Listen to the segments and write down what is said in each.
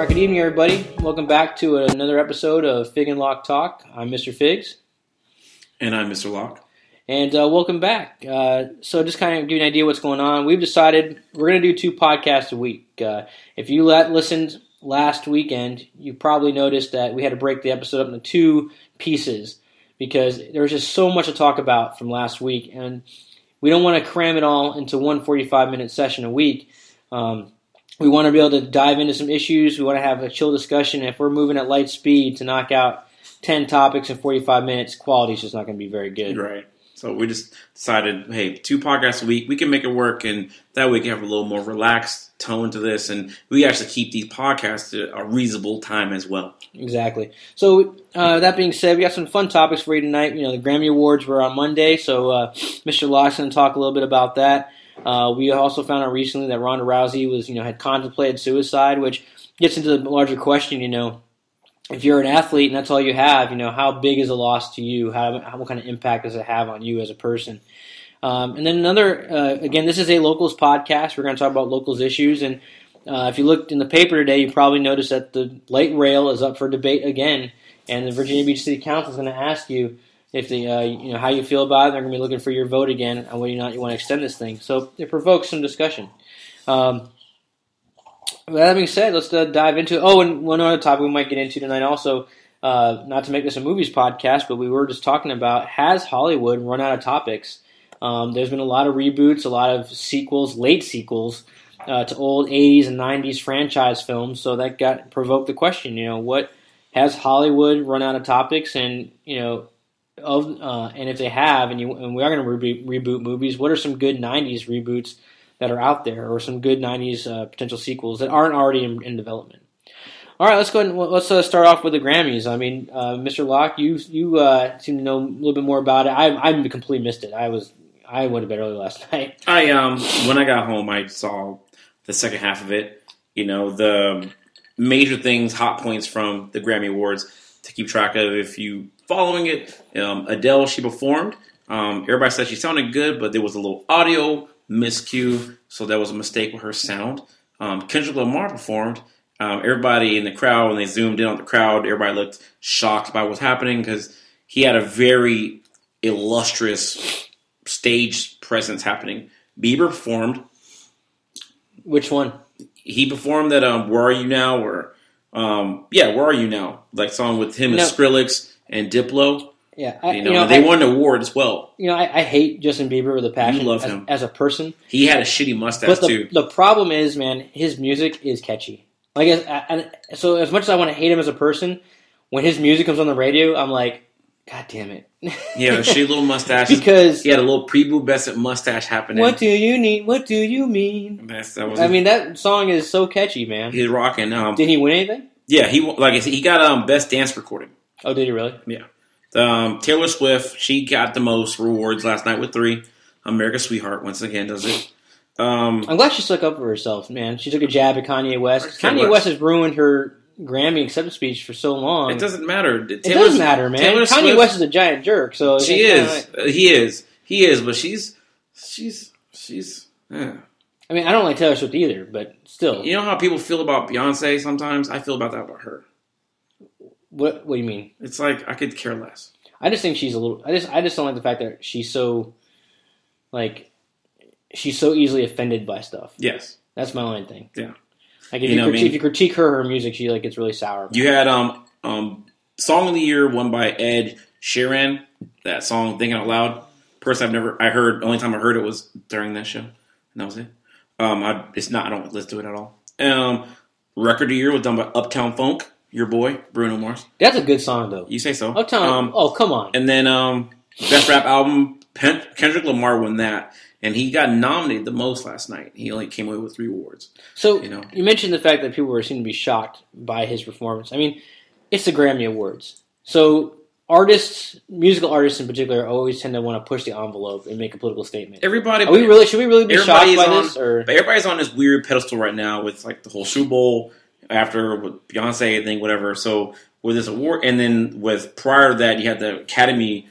right, good evening, everybody. Welcome back to another episode of Fig and Lock Talk. I'm Mr. Figs, And I'm Mr. Lock. and uh, welcome back. Uh, so, just kind of give you an idea what's going on. We've decided we're going to do two podcasts a week. Uh, if you let, listened last weekend, you probably noticed that we had to break the episode up into two pieces because there was just so much to talk about from last week, and we don't want to cram it all into one 45 minute session a week. Um, we want to be able to dive into some issues. We want to have a chill discussion. If we're moving at light speed to knock out 10 topics in 45 minutes, quality is just not going to be very good. Right. So we just decided, hey, two podcasts a week, we can make it work, and that way we can have a little more relaxed tone to this, and we actually keep these podcasts at a reasonable time as well. Exactly. So uh, that being said, we got some fun topics for you tonight. You know, the Grammy Awards were on Monday, so uh, Mr. Lawson talk a little bit about that. Uh, we also found out recently that Ronda Rousey was, you know, had contemplated suicide, which gets into the larger question. You know, if you're an athlete and that's all you have, you know, how big is a loss to you? How, how what kind of impact does it have on you as a person? Um, and then another, uh, again, this is a locals podcast. We're going to talk about locals issues. And uh, if you looked in the paper today, you probably noticed that the light rail is up for debate again. And the Virginia Beach City Council is going to ask you if the, uh, you know, how you feel about it. They're going to be looking for your vote again on whether or not you want to extend this thing. So it provokes some discussion. Um, that being said, let's uh, dive into. Oh, and one other topic we might get into tonight also. Uh, not to make this a movies podcast, but we were just talking about has Hollywood run out of topics? Um, there's been a lot of reboots, a lot of sequels, late sequels uh, to old 80s and 90s franchise films. So that got provoked the question. You know, what has Hollywood run out of topics? And you know, of uh, and if they have, and, you, and we are going to reboot, reboot movies, what are some good 90s reboots that are out there, or some good 90s uh, potential sequels that aren't already in, in development? All right, let's go ahead and let's uh, start off with the Grammys. I mean, uh, Mr. Lock, you you uh, seem to know a little bit more about it. I I completely missed it. I was I went to bed early last night. I um when I got home, I saw the second half of it. You know the major things, hot points from the Grammy Awards to keep track of. If you following it, um, Adele she performed. Um, everybody said she sounded good, but there was a little audio miscue, so that was a mistake with her sound. Um, Kendrick Lamar performed. Um, everybody in the crowd, when they zoomed in on the crowd, everybody looked shocked by what's happening because he had a very illustrious stage presence happening. Bieber performed. Which one? He performed that um, "Where Are You Now" or um, yeah, "Where Are You Now" like song with him No. and Skrillex and Diplo. Yeah, I, You know, they I, won an award as well. You know, I, I hate Justin Bieber with a passion. You love as, him. as a person, He had a shitty mustache but the too. the problem is, man, his music is catchy. Like, as, and so as much as I want to hate him as a person, when his music comes on the radio, I'm like, God damn it. yeah, shitty little mustache. because he had a little prepubescent mustache happening. what do you need? What do you mean? That's, that was I mean, that song is so catchy, man. he's rocking. Um, Did he win anything? yeah, he like I said, he got um best dance recording. Oh, did he really? Yeah. Um, Taylor Swift, she got the most rewards last night with three. America's Sweetheart once again does it. Um, I'm glad she stuck up for herself, man. She took a jab at Kanye West. Kanye Kanye West. West has ruined her Grammy acceptance speech for so long. it doesn't matter. It doesn't matter, man. Taylor Kanye Swift- West is a giant jerk, so She is. Uh, He is. He is. But she's. She's. She's. Yeah. I mean, I don't like Taylor Swift either, but still, You know how people feel about Beyonce sometimes? I feel about that about her. what what do you mean? It's like I could care less. I just think she's a little. I just I just don't like the fact that she's so like she's so easily offended by stuff. Yes. That's my only thing. Yeah. Like if You you, know I critique, mean? if you critique her her music, she like gets really sour. You had um um song of the year won by Ed Sheeran. That song "Thinking Out Loud." Person I've never I heard. Only time I heard it was during that show. And that was it. Um, I, it's not. I don't listen to it at all. Um, record of the year was done by Uptown Funk. Your boy Bruno Mars. That's a good song though. You say so? Uptown. Um, oh come on. And then um, best rap album, Pen- Kendrick Lamar won that, and he got nominated the most last night. He only came away with three awards. So you know. you mentioned the fact that people were seem to be shocked by his performance. I mean, it's the Grammy Awards, so artists, musical artists in particular, always tend to want to push the envelope and make a political statement. Everybody, Are we really? Should we really be shocked by on- this? Or but everybody's on this weird pedestal right now with like the whole Super Bowl after with Beyonce thing, whatever. So with this award, and then with prior to that, you had the Academy,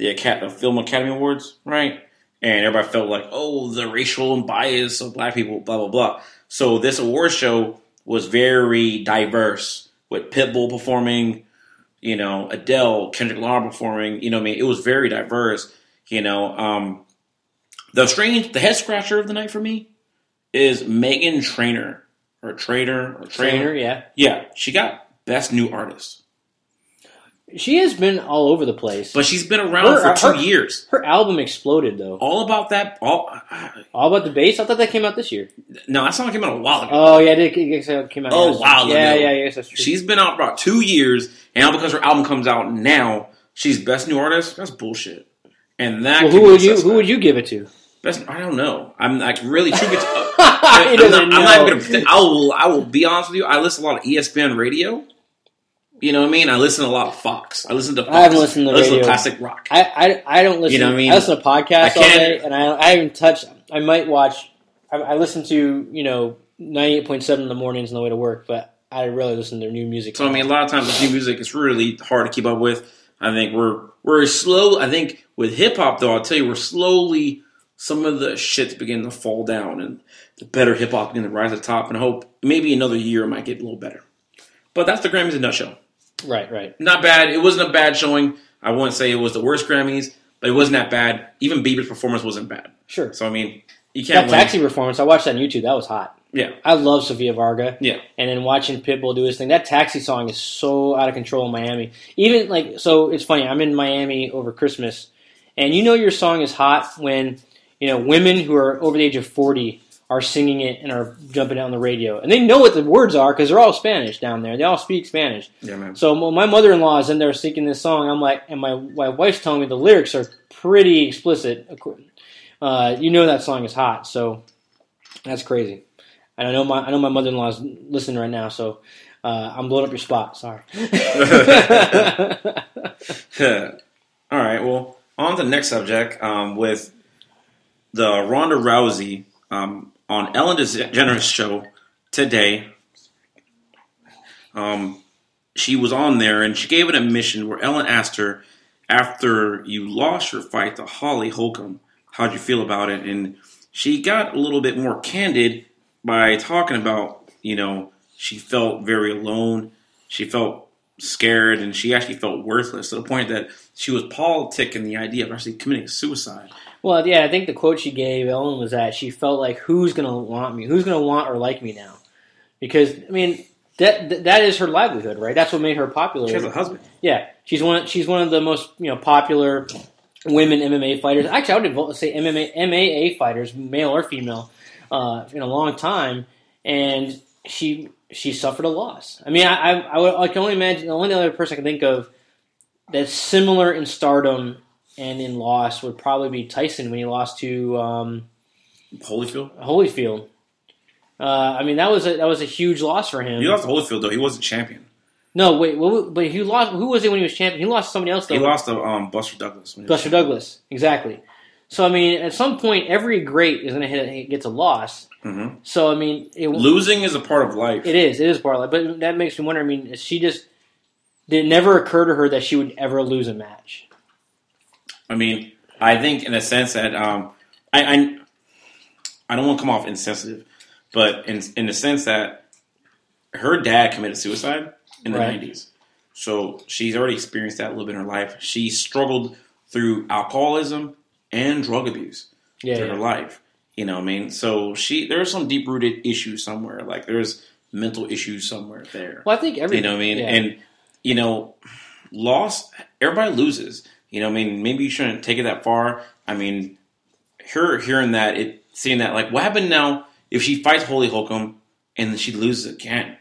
the, Acad- the Film Academy Awards, right? And everybody felt like, oh, the racial and bias of black people, blah blah blah. So this award show was very diverse with Pitbull performing, you know, Adele, Kendrick Lamar performing. You know, what I mean, it was very diverse. You know, um, the strange, the head scratcher of the night for me is Meghan Trainor or Trainer or Trainer. Trainer, yeah. Yeah, she got best new artist, She has been all over the place. but she's been around Her- for two her- years. her album exploded though. All about that. All All about the bass. I thought that came out this year. no, that song came out a while ago. Oh yeah, it, did- it came out. Oh, wow. Yeah, yeah, yeah. That's true. She's been out for about two years, and now because her album comes out now, she's best new artist. That's bullshit. And that well, who would you who would you give it to? Best, I don't know. I'm like really truth be told, he I'm, not, I'm not even gonna. I will. I will be honest with you. I listen a lot of ESPN radio. You know what I mean? I listen to a lot of Fox. I listen to. Fox. I haven't listened to I listen radio. classic rock. I, I, I don't listen. You know what I mean? I listen to podcasts all day, and I, I haven't touched. I might watch. I, I listen to you know ninety eight point seven in the mornings on the way to work, but I really listen to new music. So I mean, a lot of times with new music, it's really hard to keep up with. I think we're we're slow. I think with hip hop, though, I'll tell you, we're slowly some of the shit's beginning to fall down, and the better hip hop beginning to rise to the top. And I hope maybe another year it might get a little better. But that's the Grammys in a nutshell. Right, right. Not bad. It wasn't a bad showing. I wouldn't say it was the worst Grammys, but it wasn't that bad. Even Bieber's performance wasn't bad. Sure. So I mean, you can't win. taxi performance, I watched that on YouTube. That was hot. Yeah, I love Sofia Vergara. yeah. and then watching Pitbull do his thing. That taxi song is so out of control in Miami. Even like so, it's funny. I'm in Miami over Christmas, and you know your song is hot when you know women who are over the age of 40 are singing it and are jumping out on the radio, and they know what the words are because they're all Spanish down there. They all speak Spanish. Yeah, man. So my mother-in-law is in there singing this song. I'm like, and my my wife's telling me the lyrics are pretty explicit. Uh, you know that song is hot, so that's crazy. And I know my I know my mother-in-law is listening right now, so uh, I'm blowing up your spot. Sorry. All right. Well, on to the next subject um, with the Ronda Rousey um, on Ellen DeGeneres show today. Um, she was on there and she gave an admission where Ellen asked her after you lost your fight to Holly Holcomb, how'd you feel about it? And she got a little bit more candid by talking about, you know, she felt very alone. She felt scared and she actually felt worthless to the point that she was politicking the idea of actually committing suicide. well, yeah, I think the quote she gave Ellen was that she felt like, "Who's going to want me? Who's going to want or like me now?" Because I mean. That, that is her livelihood, right? That's what made her popular. She has a husband. Yeah, she's one. She's one of the most you know popular women MMA fighters. Actually, I would say MMA MAA fighters, male or female, uh, in a long time. And she she suffered a loss. I mean, I I, I, would, I can only imagine the only other person I can think of that's similar in stardom and in loss would probably be Tyson when he lost to um, Holyfield. Holyfield. Uh, I mean, that was a that was a huge loss for him. He lost to Holyfield though. He wasn't champion. no, wait, but he lost. Who was it when he was champion? He lost to somebody else. Though. He lost to um, Buster Douglas. when he was Buster Douglas, exactly. So I mean, at some point, every great is going to hit gets a loss. Mhm. So I mean, it, Losing is a part of life. it is it is part of life. but that makes me wonder. I mean, she just did it never occur to her that she would ever lose a match? I mean, I think in a sense that um, I, I I don't want to come off insensitive, but in in the sense that her dad committed suicide in the Right. nineties, so she's already experienced that a little bit in her life. She struggled through alcoholism and drug abuse Yeah, through yeah. her life. You know, what I mean, so she there's some deep rooted issues somewhere. Like there's mental issues somewhere there. Well, I think every You know what I mean? yeah. And you know, loss. Everybody loses. You know, what I mean, maybe you shouldn't take it that far. I mean, her hearing that, it seeing that, like, what happened now if she fights Holy Holcomb and she loses again?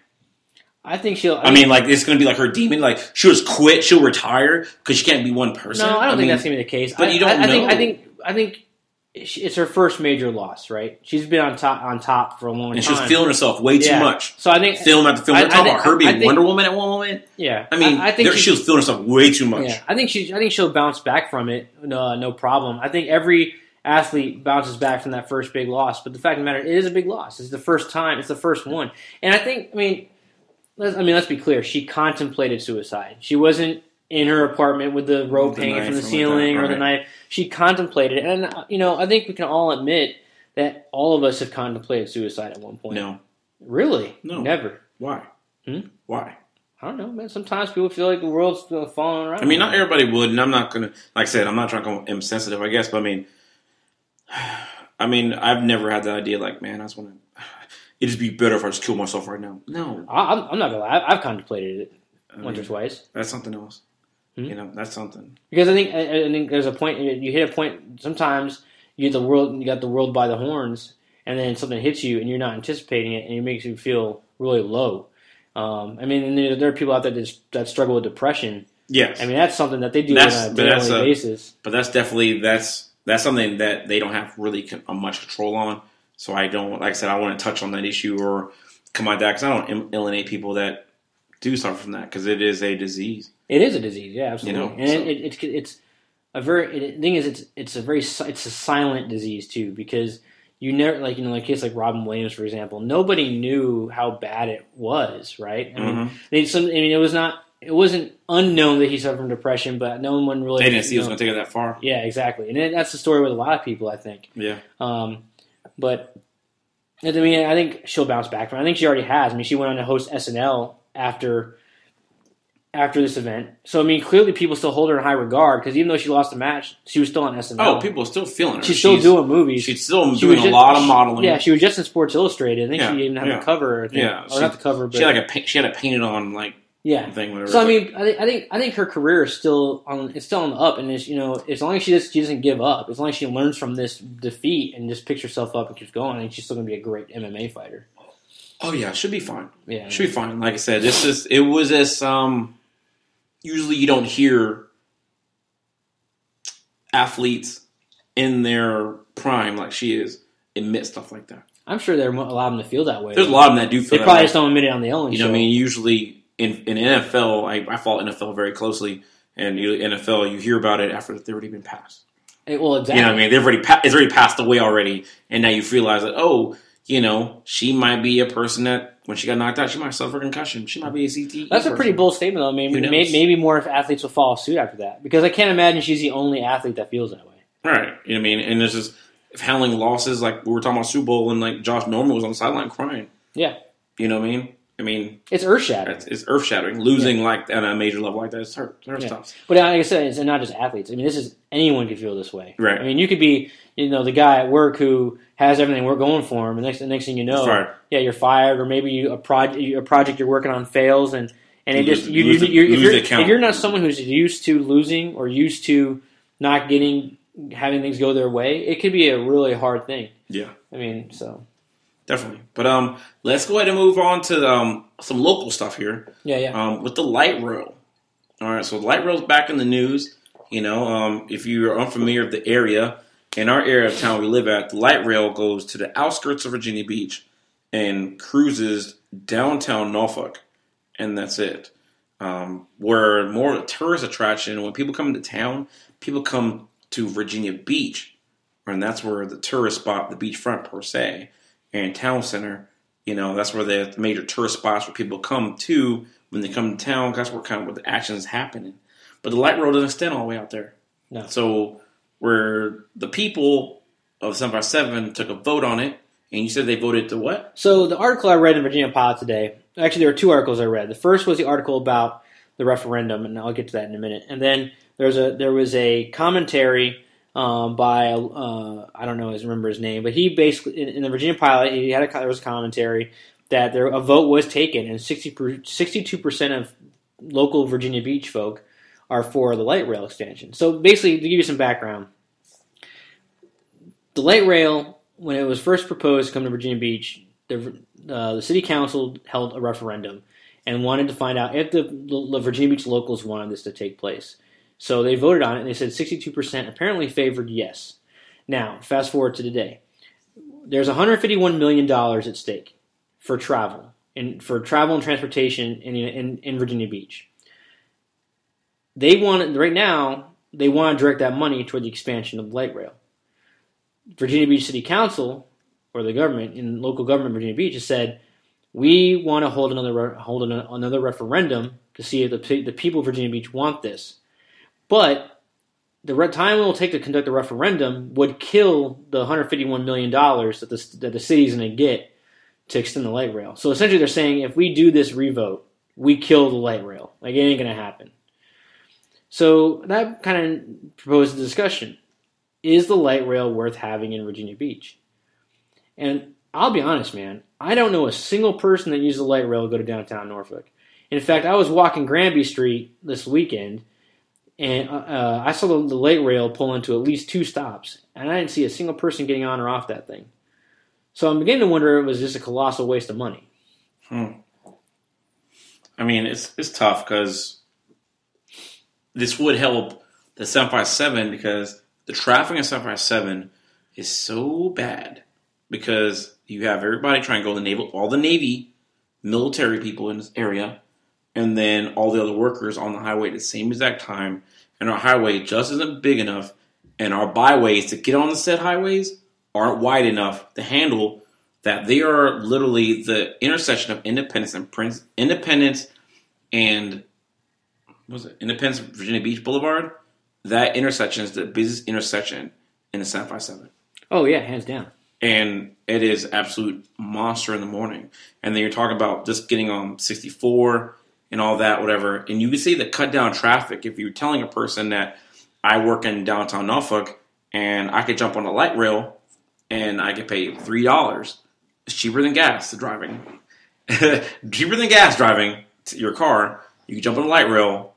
I think she'll. I mean, like, it's going to be like her demon. Like, she'll just quit. She'll retire because she can't be one person. no, I don't think mean, that's going to be the case. but I, you don't I, I think. I think I think it's her first major loss. Right? She's been on top on top for a long And time. she was feeling herself way too Yeah. much. So I think Film after film. I- We're talking I think- about her being think- Wonder Woman at one moment. Yeah, I mean, I, think there- she was feeling herself way too much. Yeah, I think she. I think she'll bounce back from it. No, no problem. I think every athlete bounces back from that first big loss. But the fact of the matter, it is a big loss. It's the first time. It's the first one. And I think. I mean, I mean, let's be clear. She contemplated suicide. She wasn't in her apartment with the rope The hanging from the or ceiling that, or the knife. She contemplated, it. and uh, you know, I think we can all admit that all of us have contemplated suicide at one point. No. Really? No. Never. Why? Hmm? Why? I don't know, man. Sometimes people feel like the world's uh, falling around. I mean, not everybody would, and I'm not gonna. Like I said, I'm not trying to go insensitive, I guess. But I mean, I mean, I've never had the idea like, man, I just want to. It'd just be better if I just kill myself right now. No, I, I'm, I'm not gonna lie. I've, I've contemplated it I once or twice that's something else. Hmm? You know, that's something. because I think I, I think there's a point. You hit a point. Sometimes you get the world. You got the world by the horns, and then something hits you, and you're not anticipating it, and it makes you feel really low. Um, I mean, and there, there are people out there that, that struggle with depression. Yes, I mean, that's something that they do That's- on a daily basis. but that's definitely that's that's something that they don't have really uh, much control on. So I don't, like I said, I want to touch on that issue or come at that because I don't alienate people that do suffer from that because it is a disease. It is a disease, yeah, absolutely. You know, and so- it, it, it's it's a very it, the thing is it's it's a very it's a silent disease too because you never like you know like case like Robin Williams for example nobody knew how bad it was right I mean Mhm. they some I mean it was not it wasn't unknown that he suffered from depression but no one really They didn't see it was going to take it that far. yeah exactly and that's the story with a lot of people I think Yeah, um, but I mean, I think she'll bounce back from. it. I think she already has. I mean, she went on to host SNL after after this event. So I mean, clearly people still hold her in high regard because even though she lost the match, she was still on SNL. Oh, people are still feeling her. she's still doing movies. She's still She doing was a lot of modeling. Yeah, she was just in Sports Illustrated. I think Yeah, she even had yeah. the cover. I think. Yeah, or she- not the cover, but she had like a she had a painted on like yeah. thing whatever. So I mean, I think I think I think her career is still on. It's still on the up, and it's, you know, as long as she just she doesn't give up, as long as she learns from this defeat and just picks herself up and keeps going, I think she's still going to be a great MMA fighter. oh yeah, should be fine. Yeah, Should be fine. Like I said, this is it was this um. Usually, you don't hear athletes in their prime like she is admit stuff like that. I'm sure they're a lot of them to feel that way. There's a lot of them that do feel They probably way. just don't admit it on the Ellen You know, what I mean, usually in in NFL, I, I follow NFL very closely, and you, NFL, you hear about it after they've already been passed. Well, exactly. You know, what I mean, they've already pa- it's already passed away already, and now you realize that oh, you know, she might be a person that when she got knocked out, she might suffer concussion. She might be a CTE. That's a pretty bold statement, though. Maybe, Who knows? may- maybe more if athletes will follow suit after that, because I can't imagine she's the only athlete that feels that way. right? You know, what I mean, and there's just handling losses like we were talking about Super Bowl, and like Josh Norman was on the sideline crying. Yeah. You know what I mean? I mean, It's earth shattering. it's, it's earth shattering. Losing like at a major level like that is hurt. It hurts Yeah. tough. But uh, like I said, it's not just athletes. I mean, this is anyone could feel this way. Right. I mean, you could be, you know, the guy at work who has everything work going for him, and next the next thing you know, Fired. yeah, you're fired, or maybe you, a project a project you're working on fails, and and it You just you, lose you, the- you're, if, you're, if you're not someone who's used to losing or used to not getting having things go their way, it could be a really hard thing. Yeah. I mean, so Definitely. But um, let's go ahead and move on to um, some local stuff here yeah, yeah. um, with the light rail. All right, so light rail's back in the news. You know, um, if you're unfamiliar with the area, in our area of town we live at, the light rail goes to the outskirts of Virginia Beach and cruises downtown Norfolk, and that's it. Um, where more of a tourist attraction, when people come into town, people come to Virginia Beach, and that's where the tourist spot, the beachfront per se, and town center. You know, that's where the major tourist spots where people come to when they come to town. That's where kind of where the action is happening. But the light rail doesn't extend all the way out there. No. So where the people of Seven by Seven took a vote on it, and you said they voted to what? So the article I read in Virginian-Pilot today, actually there were two articles I read. The first was the article about the referendum, and I'll get to that in a minute. And then there's a there was a commentary um, by uh, I don't know his remember his name, but he basically in, in the Virginian-Pilot he had a there was commentary that there a vote was taken, and 62 percent of local Virginia Beach folk are for the light rail extension. So basically, to give you some background, the light rail when it was first proposed to come to Virginia Beach, the, uh, the city council held a referendum and wanted to find out if the, the Virginia Beach locals wanted this to take place. So they voted on it, and they said 62% apparently favored yes. Now, fast forward to today. There's 151 million dollars at stake for travel and for travel and transportation in, in, in Virginia Beach. They want right now. They want to direct that money toward the expansion of light rail. Virginia Beach City Council or the government in local government Virginia Beach has said we want to hold another hold another referendum to see if the the people of Virginia Beach want this, but the time it will take to conduct the referendum would kill the 151 million dollars that the that the city's going to get to extend the light rail. So essentially, they're saying if we do this revote, we kill the light rail. Like it ain't gonna happen. So that kind of proposes a discussion: Is the light rail worth having in Virginia Beach? And I'll be honest, man, I don't know a single person that uses the light rail to go to downtown Norfolk. In fact, I was walking Granby Street this weekend, and uh, I saw the, the light rail pull into at least two stops, and I didn't see a single person getting on or off that thing. So I'm beginning to wonder if it was just a colossal waste of money. Hmm. I mean, it's it's tough because this would help the 757 because the traffic in 757 is so bad because you have everybody trying to go to the naval, all the Navy military people in this area, and then all the other workers on the highway at the same exact time. And our highway just isn't big enough, and our byways to get on the said highways aren't wide enough to handle that. They are literally the intersection of Independence and Prince, Independence and what was it Independence Virginia Beach Boulevard. That intersection is the busiest intersection in the 757 Oh yeah, hands down. and it is absolute monster in the morning. And then you're talking about just getting on 64 and all that, whatever. And you can see the cut down traffic if you're telling a person that I work in downtown Norfolk and I could jump on a light rail and I could pay three dollars. It's cheaper than gas driving. cheaper than gas driving your car. You can jump on a light rail,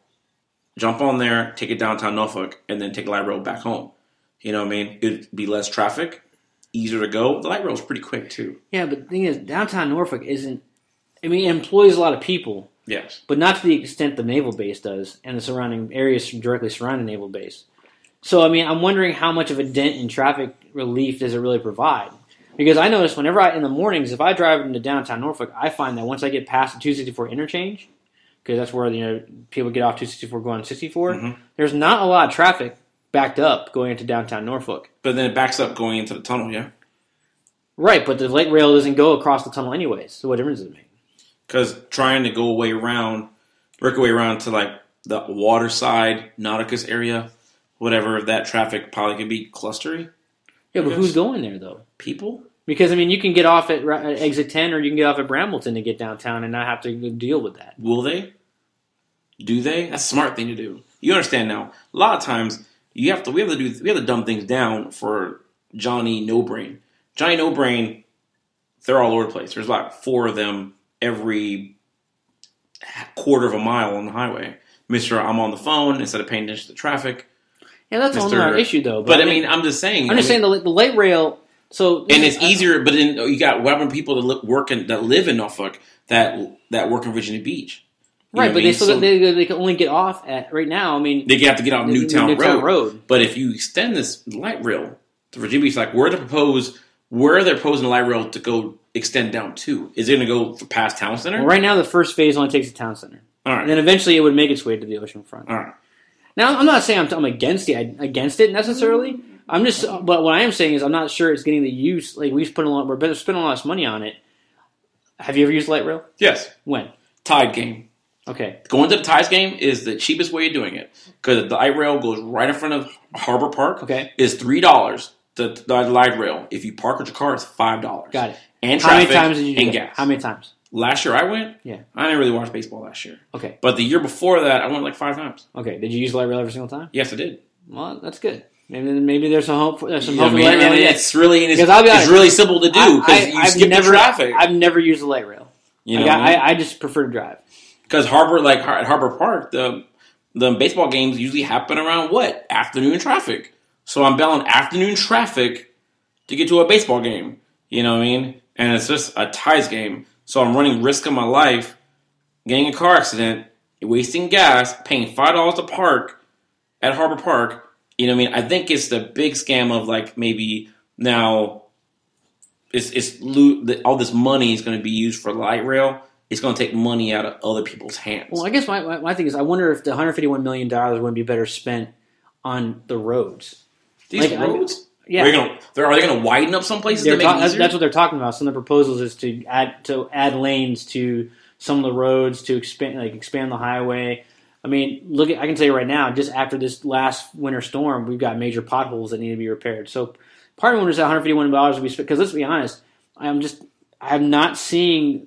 jump on there, take it downtown Norfolk, and then take a light rail back home. You know what I mean? It'd be less traffic, easier to go. The light rail's pretty quick too. Yeah, but the thing is, downtown Norfolk isn't. I mean, it employs a lot of people, Yes. but not to the extent the naval base does, and the surrounding areas directly surrounding the naval base. So, I mean, I'm wondering how much of a dent in traffic relief does it really provide? Because I notice whenever I in the mornings, if I drive into downtown Norfolk, I find that once I get past the 264 interchange, because that's where you know people get off 264 going 64, Mhm. there's not a lot of traffic backed up going into downtown Norfolk. But then it backs up going into the tunnel, yeah? Right, but the light rail doesn't go across the tunnel anyways. So what difference does it make? Because trying to go away around, work your way around to like the water side, Nauticus area, whatever, that traffic probably could be clustery. Yeah, but who's going there though? People? Because I mean, you can get off at, at uh, exit ten, or you can get off at Brambleton to get downtown and not have to deal with that. Will they? Do they? That's a smart thing to do. You understand now. A lot of times you have to we have to do we have to dumb things down for Johnny No Brain. Johnny No Brain, they're all over the place. There's like four of them every quarter of a mile on the highway. Mister, I'm on the phone instead of paying attention to traffic. Yeah, that's Mr. another issue though. But I mean, I'm just saying. I'm just I mean, saying the, the light rail. So and it's I- easier. But then you got to people that work in, that live in Norfolk that that work in Virginia Beach, You right? But I they still So they, they can only get off at right now. I mean, they have to get off Newtown, Newtown Road. Road. But if you extend this light rail to Virginia Beach, like where they propose, where are they're proposing the light rail to go extend down to, is it going to go past town center? Well, right now the first phase only takes the town center, All and then eventually it would make its way to the ocean front. all right. Now, I'm not saying I'm, I'm against the against it necessarily. I'm just, but what I am saying is I'm not sure it's getting the use. Like we've spent a lot, we're spending a lot of money on it. Have you ever used light rail? Yes, When? Tide game. Okay. Going to the Tides game is the cheapest way of doing it because the light rail goes right in front of Harbor Park. Okay. is three dollars. The, the light rail. If you park with your car, it's five dollars. Got it. And How many times did you do and that? gas. How many times? Last year I went. Yeah. I didn't really watch baseball last year, Okay. but the year before that I went like five times. Okay. Did you use the light rail every single time? Yes, I did. Well, that's good. Maybe maybe there's some hope. For, there's some I hope for mean, light rail. it's really it's, I'll it's really simple to do I- because I- you I've skip never, the traffic. I've never used the light rail. you Like, know, I, I just prefer to drive. because Harbor like at Harbor Park, the the baseball games usually happen around what afternoon traffic. So I'm bailing afternoon traffic to get to a baseball game. You know what I mean? And it's just a ties game. So I'm running risk of my life, getting a car accident, wasting gas, paying five dollars to park at Harbor Park. You know what I mean? I think it's the big scam of like maybe now it's it's all this money is going to be used for light rail. It's going to take money out of other people's hands. Well, I guess my, my, my thing is, I wonder if the 151 million dollars wouldn't be better spent on the roads. These like, I- roads, Yeah, are they going to are they going to widen up some places make ta- it that's, that's what they're talking about. Some of the proposals is to add to add lanes to some of the roads to expand like expand the highway. I mean, look at I can tell you right now, just after this last winter storm, we've got major potholes that need to be repaired. So part of me wonders how 151 dollars will be spent because let's be honest, I'm just I'm not seeing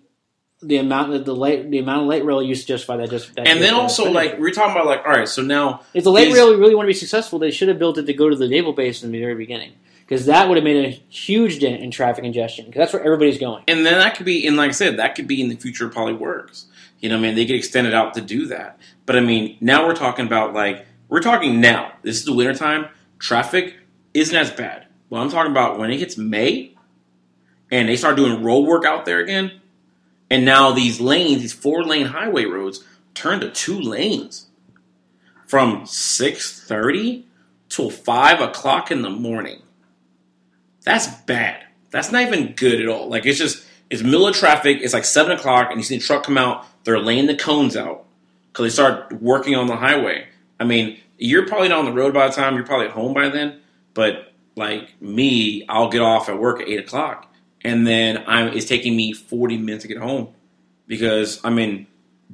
the amount of the late the amount of light rail use to justify that. Just that And then also, like we're talking about, like all right, so now if the light is- rail really want to be successful, they should have built it to go to the naval base in the very beginning because that would have made a huge dent in traffic congestion because that's where everybody's going. And then that could be, and like I said, that could be in the future. Probably works. You know, what I mean, they could extend it out to do that. But I mean, now we're talking about like we're talking now. This is the wintertime. Traffic isn't as bad. Well, I'm talking about when it hits May, and they start doing road work out there again, and now these lanes, these four lane highway roads, turn to two lanes from six thirty till five o'clock in the morning. That's bad. That's not even good at all. Like it's just it's middle of traffic. It's like seven o'clock, and you see the truck come out. They're laying the cones out because they start working on the highway. I mean, you're probably not on the road by the time you're probably at home by then. But like me, I'll get off at work at eight o'clock, and then I'm it's taking me forty minutes to get home because I'm in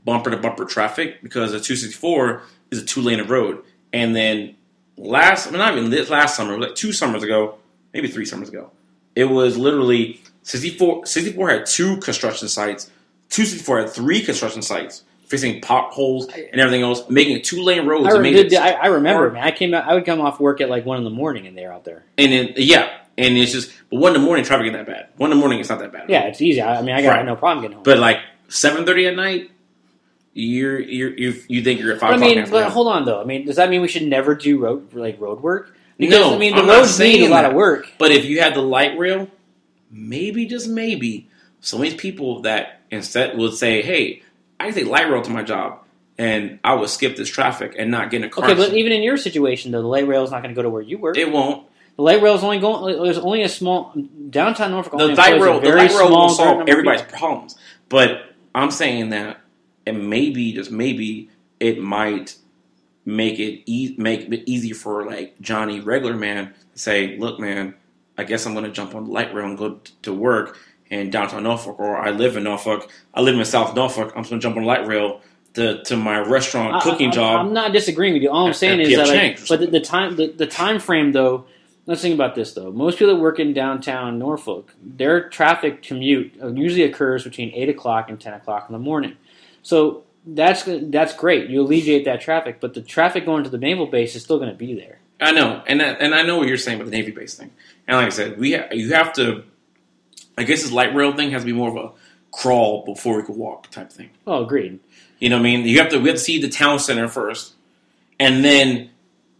bumper to bumper traffic because the 264 is a two lane road. And then last, I mean, not even this last summer, like two summers ago, maybe three summers ago, it was literally 64. 64 had two construction sites. 264 had three construction sites, fixing potholes and everything else, making it two lane roads. I, and, re- made it- I, I remember, hard. man. I came out. I would come off work at like one in the morning, and they're out there. and then yeah, and it's just but one in the morning traffic ain't that bad. One in the morning it's not that bad. Yeah, it's easy. I, I mean, I got Right. no problem getting home. But like 7:30 at night, you're you're you you think you're at five But I mean, but hold on though. I mean, does that mean we should never do road like road work? Because No, I mean, the I'm roads need a lot that. of work. But if you had the light rail, maybe just maybe some of these people that instead would say, "Hey, I can take light rail to my job, and I would skip this traffic and not get in a car." Okay, but even in your situation though, the light rail is not going to go to where you work. it won't. The light rail is only going. There's only a small downtown Norfolk. The light rail, the light rail will solve everybody's people. problems. But I'm saying that, and maybe just maybe it might make it e- make it easy for like Johnny regular man to say, "Look, man, I guess I'm going to jump on the light rail and go t- to work in downtown Norfolk, or I live in Norfolk. I live in South Norfolk. I'm just going to jump on the light rail to to my restaurant I- cooking I, job." I'm not disagreeing with you. All I'm saying is PF that, like, but the, the time, the, the time frame though. Let's think about this though. Most people that work in downtown Norfolk, their traffic commute uh, usually occurs between eight o'clock and ten o'clock in the morning. So that's that's great. You alleviate that traffic, but the traffic going to the naval base is still going to be there. I know, and that, and I know what you're saying about the Navy base thing. And like I said, we ha- you have to. I guess this light rail thing has to be more of a crawl before we could walk type thing. Oh, agreed. You know what I mean? You have to we have to see the town center first, and then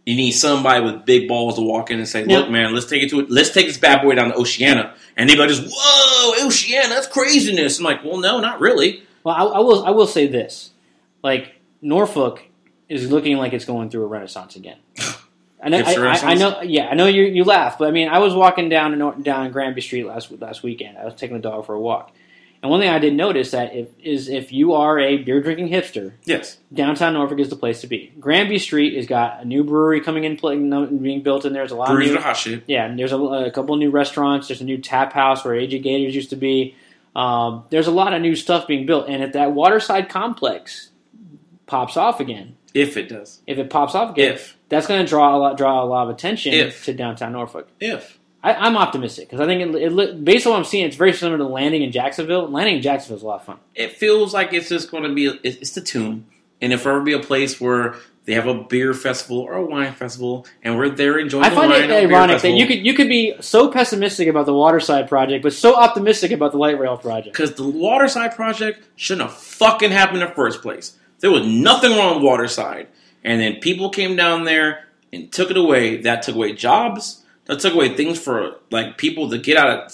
you need somebody with big balls to walk in and say, "Look, man, let's take it to it. Let's take this bad boy down to Oceana." And they go just, "Whoa, Oceana, that's craziness." I'm like, "Well, no, not really." Well, I, I will. I will say this: like Norfolk is looking like it's going through a renaissance again. I know. I, I, I know. Yeah, I know you. You laugh, but I mean, I was walking down down Granby Street last last weekend. I was taking the dog for a walk, and one thing I did notice that if is if you are a beer drinking hipster, Yes, downtown Norfolk is the place to be. Granby Street has got a new brewery coming in, being built in there. There's a lot breweries of new, hot shit. yeah, and there's a, a couple new restaurants. There's a new tap house where AJ Gators used to be. Um, there's a lot of new stuff being built, and if that waterside complex pops off again, If it does, if it pops off again, if that's going to draw a lot, draw a lot of attention If. to downtown Norfolk. if I, I'm optimistic because I think it, it, based on what I'm seeing, it's very similar to landing in Jacksonville. Landing in Jacksonville is a lot of fun. it feels like it's just going to be it's it's the tomb, and if ever be a place where they have a beer festival or a wine festival and we're there enjoying I the find it ironic that you could you could be so pessimistic about the Waterside project, but so optimistic about the light rail project. because the waterside project shouldn't have fucking happened in the first place there was nothing wrong with waterside and then people came down there and took it away that took away jobs that took away things for like people to get out of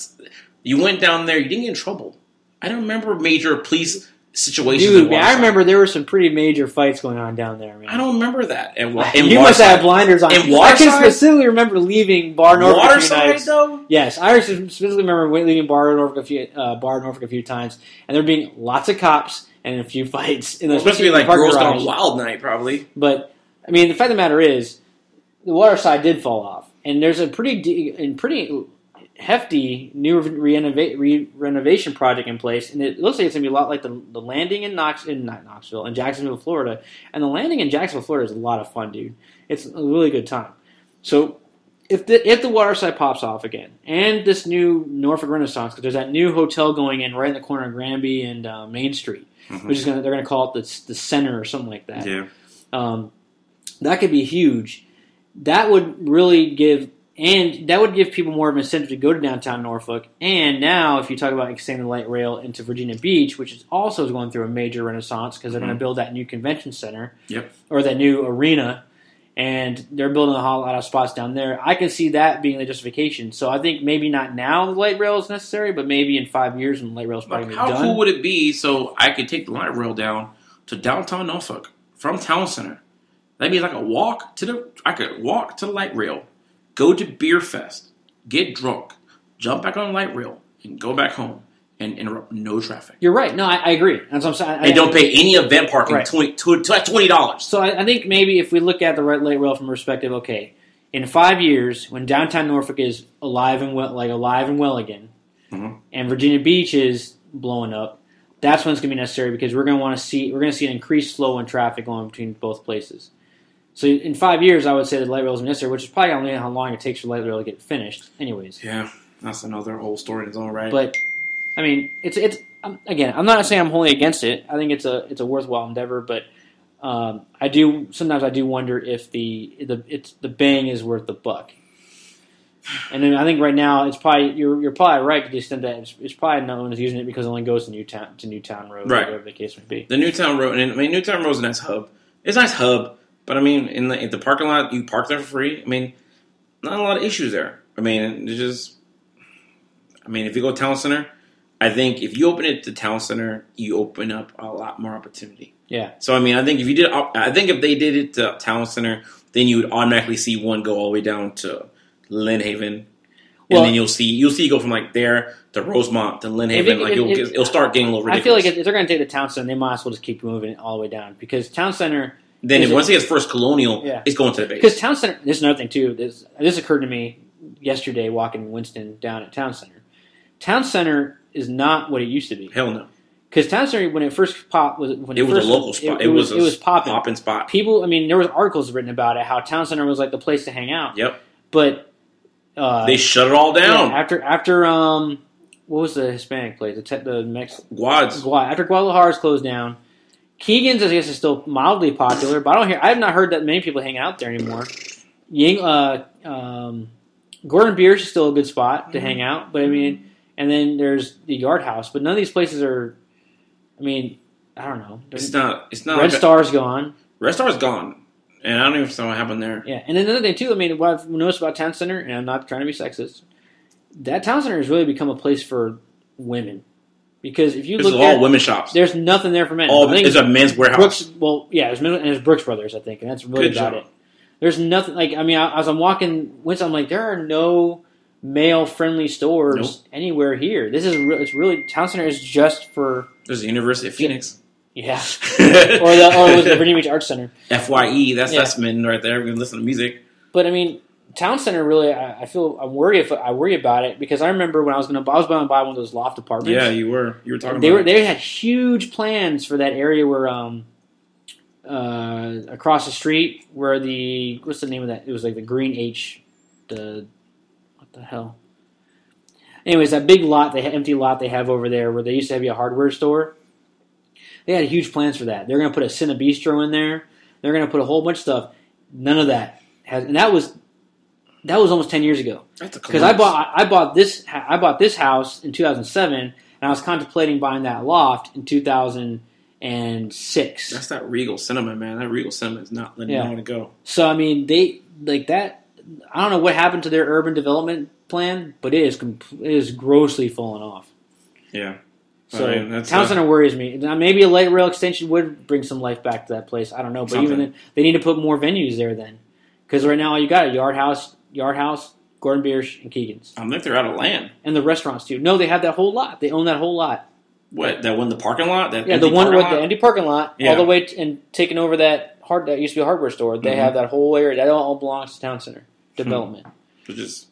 you went down there you didn't get in trouble i don't remember major police situations Dude, man, I remember there were some pretty major fights going on down there, man. i don't remember that and, you must Waterside- have blinders on. I can specifically remember leaving Bar Norfolk a few waterside though Yes, I specifically remember leaving Bar Norfolk a few uh, Bar Norfolk a few times, and there being lots of cops and a few fights. In the, It's supposed to especially be like Girls. Gone Wild night, probably. But I mean, the fact of the matter is, the Waterside did fall off, and there's a pretty de- and pretty hefty new renova- re- renovation project in place, and it looks like it's gonna be a lot like the, the landing in Knox in not Knoxville in Jacksonville, Florida, and the landing in Jacksonville, Florida is a lot of fun, dude. It's a really good time. So if the if the waterside pops off again, and this new Norfolk Renaissance, because there's that new hotel going in right in the corner of Granby and uh, Main Street, Mhm. which is gonna they're gonna call it the the center or something like that. Yeah. Um, that could be huge. That would really give, and that would give people more of an incentive to go to downtown Norfolk. And now, if you talk about extending the light rail into Virginia Beach, which is also going through a major renaissance because they're going Mhm. to build that new convention center, Yep. or that new arena, and they're building a whole lot of spots down there. I can see that being the justification. So I think maybe not now the light rail is necessary, but maybe in five years when the light rail is probably Like, gonna be how cool would it be so I could take the light rail down to downtown Norfolk from town center? That'd be like a walk to the. I could walk to the light rail, go to Beer Fest, get drunk, jump back on the light rail, and go back home and interrupt no traffic. You're right. No, I, I agree. That's what I'm saying. I- And don't pay any event parking Right. twenty twenty dollars. So I, I think maybe if we look at the right light rail from perspective, okay, in five years when downtown Norfolk is alive and well, like alive and well again, Mhm. and Virginia Beach is blowing up, that's when it's going to be necessary because we're going to want to see we're going to see an increased flow in traffic going between both places. So in five years, I would say the light rail is necessary, which is probably only how long it takes for light rail to get finished, anyways. Yeah, that's another whole story in its own right. But I mean, it's it's um, again. I'm not saying I'm wholly against it. I think it's a it's a worthwhile endeavor, but um, I do sometimes I do wonder if the the it's the bang is worth the buck. And then I think right now it's probably you're you're probably right to the extent that it's, it's probably no one is using it because it only goes to Newtown to Newtown Road, Right. whatever the case may be. the Newtown Road, and I mean Newtown Road is a nice hub. It's a nice hub, but I mean in the in the parking lot you park there for free. I mean, not a lot of issues there. I mean, it's just. I mean, if you go town center, I think if you open it to town center, you open up a lot more opportunity. Yeah, So I mean, I think if you did, I think if they did it to town center, then you would automatically see one go all the way down to Lynnhaven, and Well- then you'll see you'll see it go from like there to Rosemont to Lynnhaven. it- like if- it'll, if- it'll start getting a little I feel like if if they're going to take the town center, they might as well just keep moving it all the way down because town center then it- once he gets first colonial, Yeah. it's going to the base. Because town center, this is another thing too. This this occurred to me yesterday walking Winston down at town center. Town center is not what it used to be. Hell no, Because town center, when it first popped, was when it was first, a local spot. It, It, was was, it was popping. popping spot. People, I mean, there was articles written about it how town center was like the place to hang out. Yep, But uh, they shut it all yeah, down. after after um, what was the Hispanic place? The te- the Mex Guads. Gua- after Guadalajara's closed down. Keegan's, I guess, is still mildly popular, but I don't hear. I have not heard that many people hang out there anymore. Ying, uh, um, Gordon Biersch is still a good spot to hang out, but I mean, and then there's the Yard House, but none of these places are. I mean, I don't know. It's not. It's not. Red like a- Star's gone, Red Star's gone, and I don't even know what happened there. yeah. And then another thing too. I mean, what I've noticed about Town Center, and I'm not trying to be sexist, that Town Center has really become a place for women, because if you It's look all at, women shops. there's nothing there for men. All think a Men's Wearhouse. Brooks, well, yeah, there's Mid- and there's Brooks Brothers, I think, and that's really Good about job. it. There's nothing like I mean, I, as I'm walking, Winston, I'm like, there are no male friendly stores Nope. anywhere here. This is re- it's really town center is just for There's the University of Phoenix. yeah, or the or was the Virginia Beach Arts Center. Fye. That's Yeah. that's men right there. We can listen to music. But I mean, town center really, I, I feel I'm worried if I worry about it because I remember when I was gonna I was going to buy one of those loft apartments. Yeah, you were. You were talking they about. were it. they had huge plans for that area where um uh across the street where the what's the name of that it was like the green h the what the hell anyways that big lot they empty lot they have over there where they used to have a hardware store they had huge plans for that they're going to put a Cine Bistro in there they're going to put a whole bunch of stuff none of that has and that was that was almost 10 years ago That's because I bought I bought this I bought this house in 2007, and I was contemplating buying that loft in 2006. That's that Regal Cinema, man. That Regal Cinema is not letting Yeah. go. So I mean, they like that. I don't know what happened to their urban development plan, but it is it is grossly fallen off. Yeah. So I mean, that's, town center worries me. Now, maybe a light rail extension would bring some life back to that place. I don't know, but even then, they need to put more venues there then, because right now all you got a Yard House, Yard House, Gordon Biersch, and Keegan's, I think they're out of land. and the restaurants too. No, they have that whole lot. They own that whole lot. What? That one, the parking lot? That Yeah, the one with lot? the empty parking lot, Yeah. all the way t- and taking over that hard that used to be a hardware store. They Mhm. have that whole area that all belongs to town center development. Which is,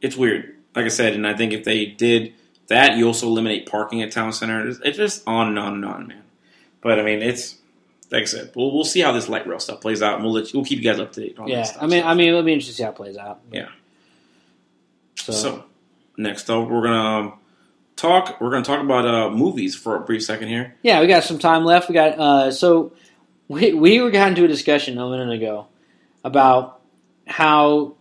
it's weird. Like I said, and I think if they did that, you also eliminate parking at town center. It's just on and on and on, man. But I mean, it's like I said, we'll, we'll see how this light rail stuff plays out, and we'll let you, we'll keep you guys up to date. On Yeah, stuff. I mean, I mean, it'll be interesting to see how it plays out. Yeah. So, So, next up, we're gonna talk. We're gonna talk about uh, movies for a brief second here. yeah, we got some time left. We got uh, so we we were got into a discussion a minute ago about how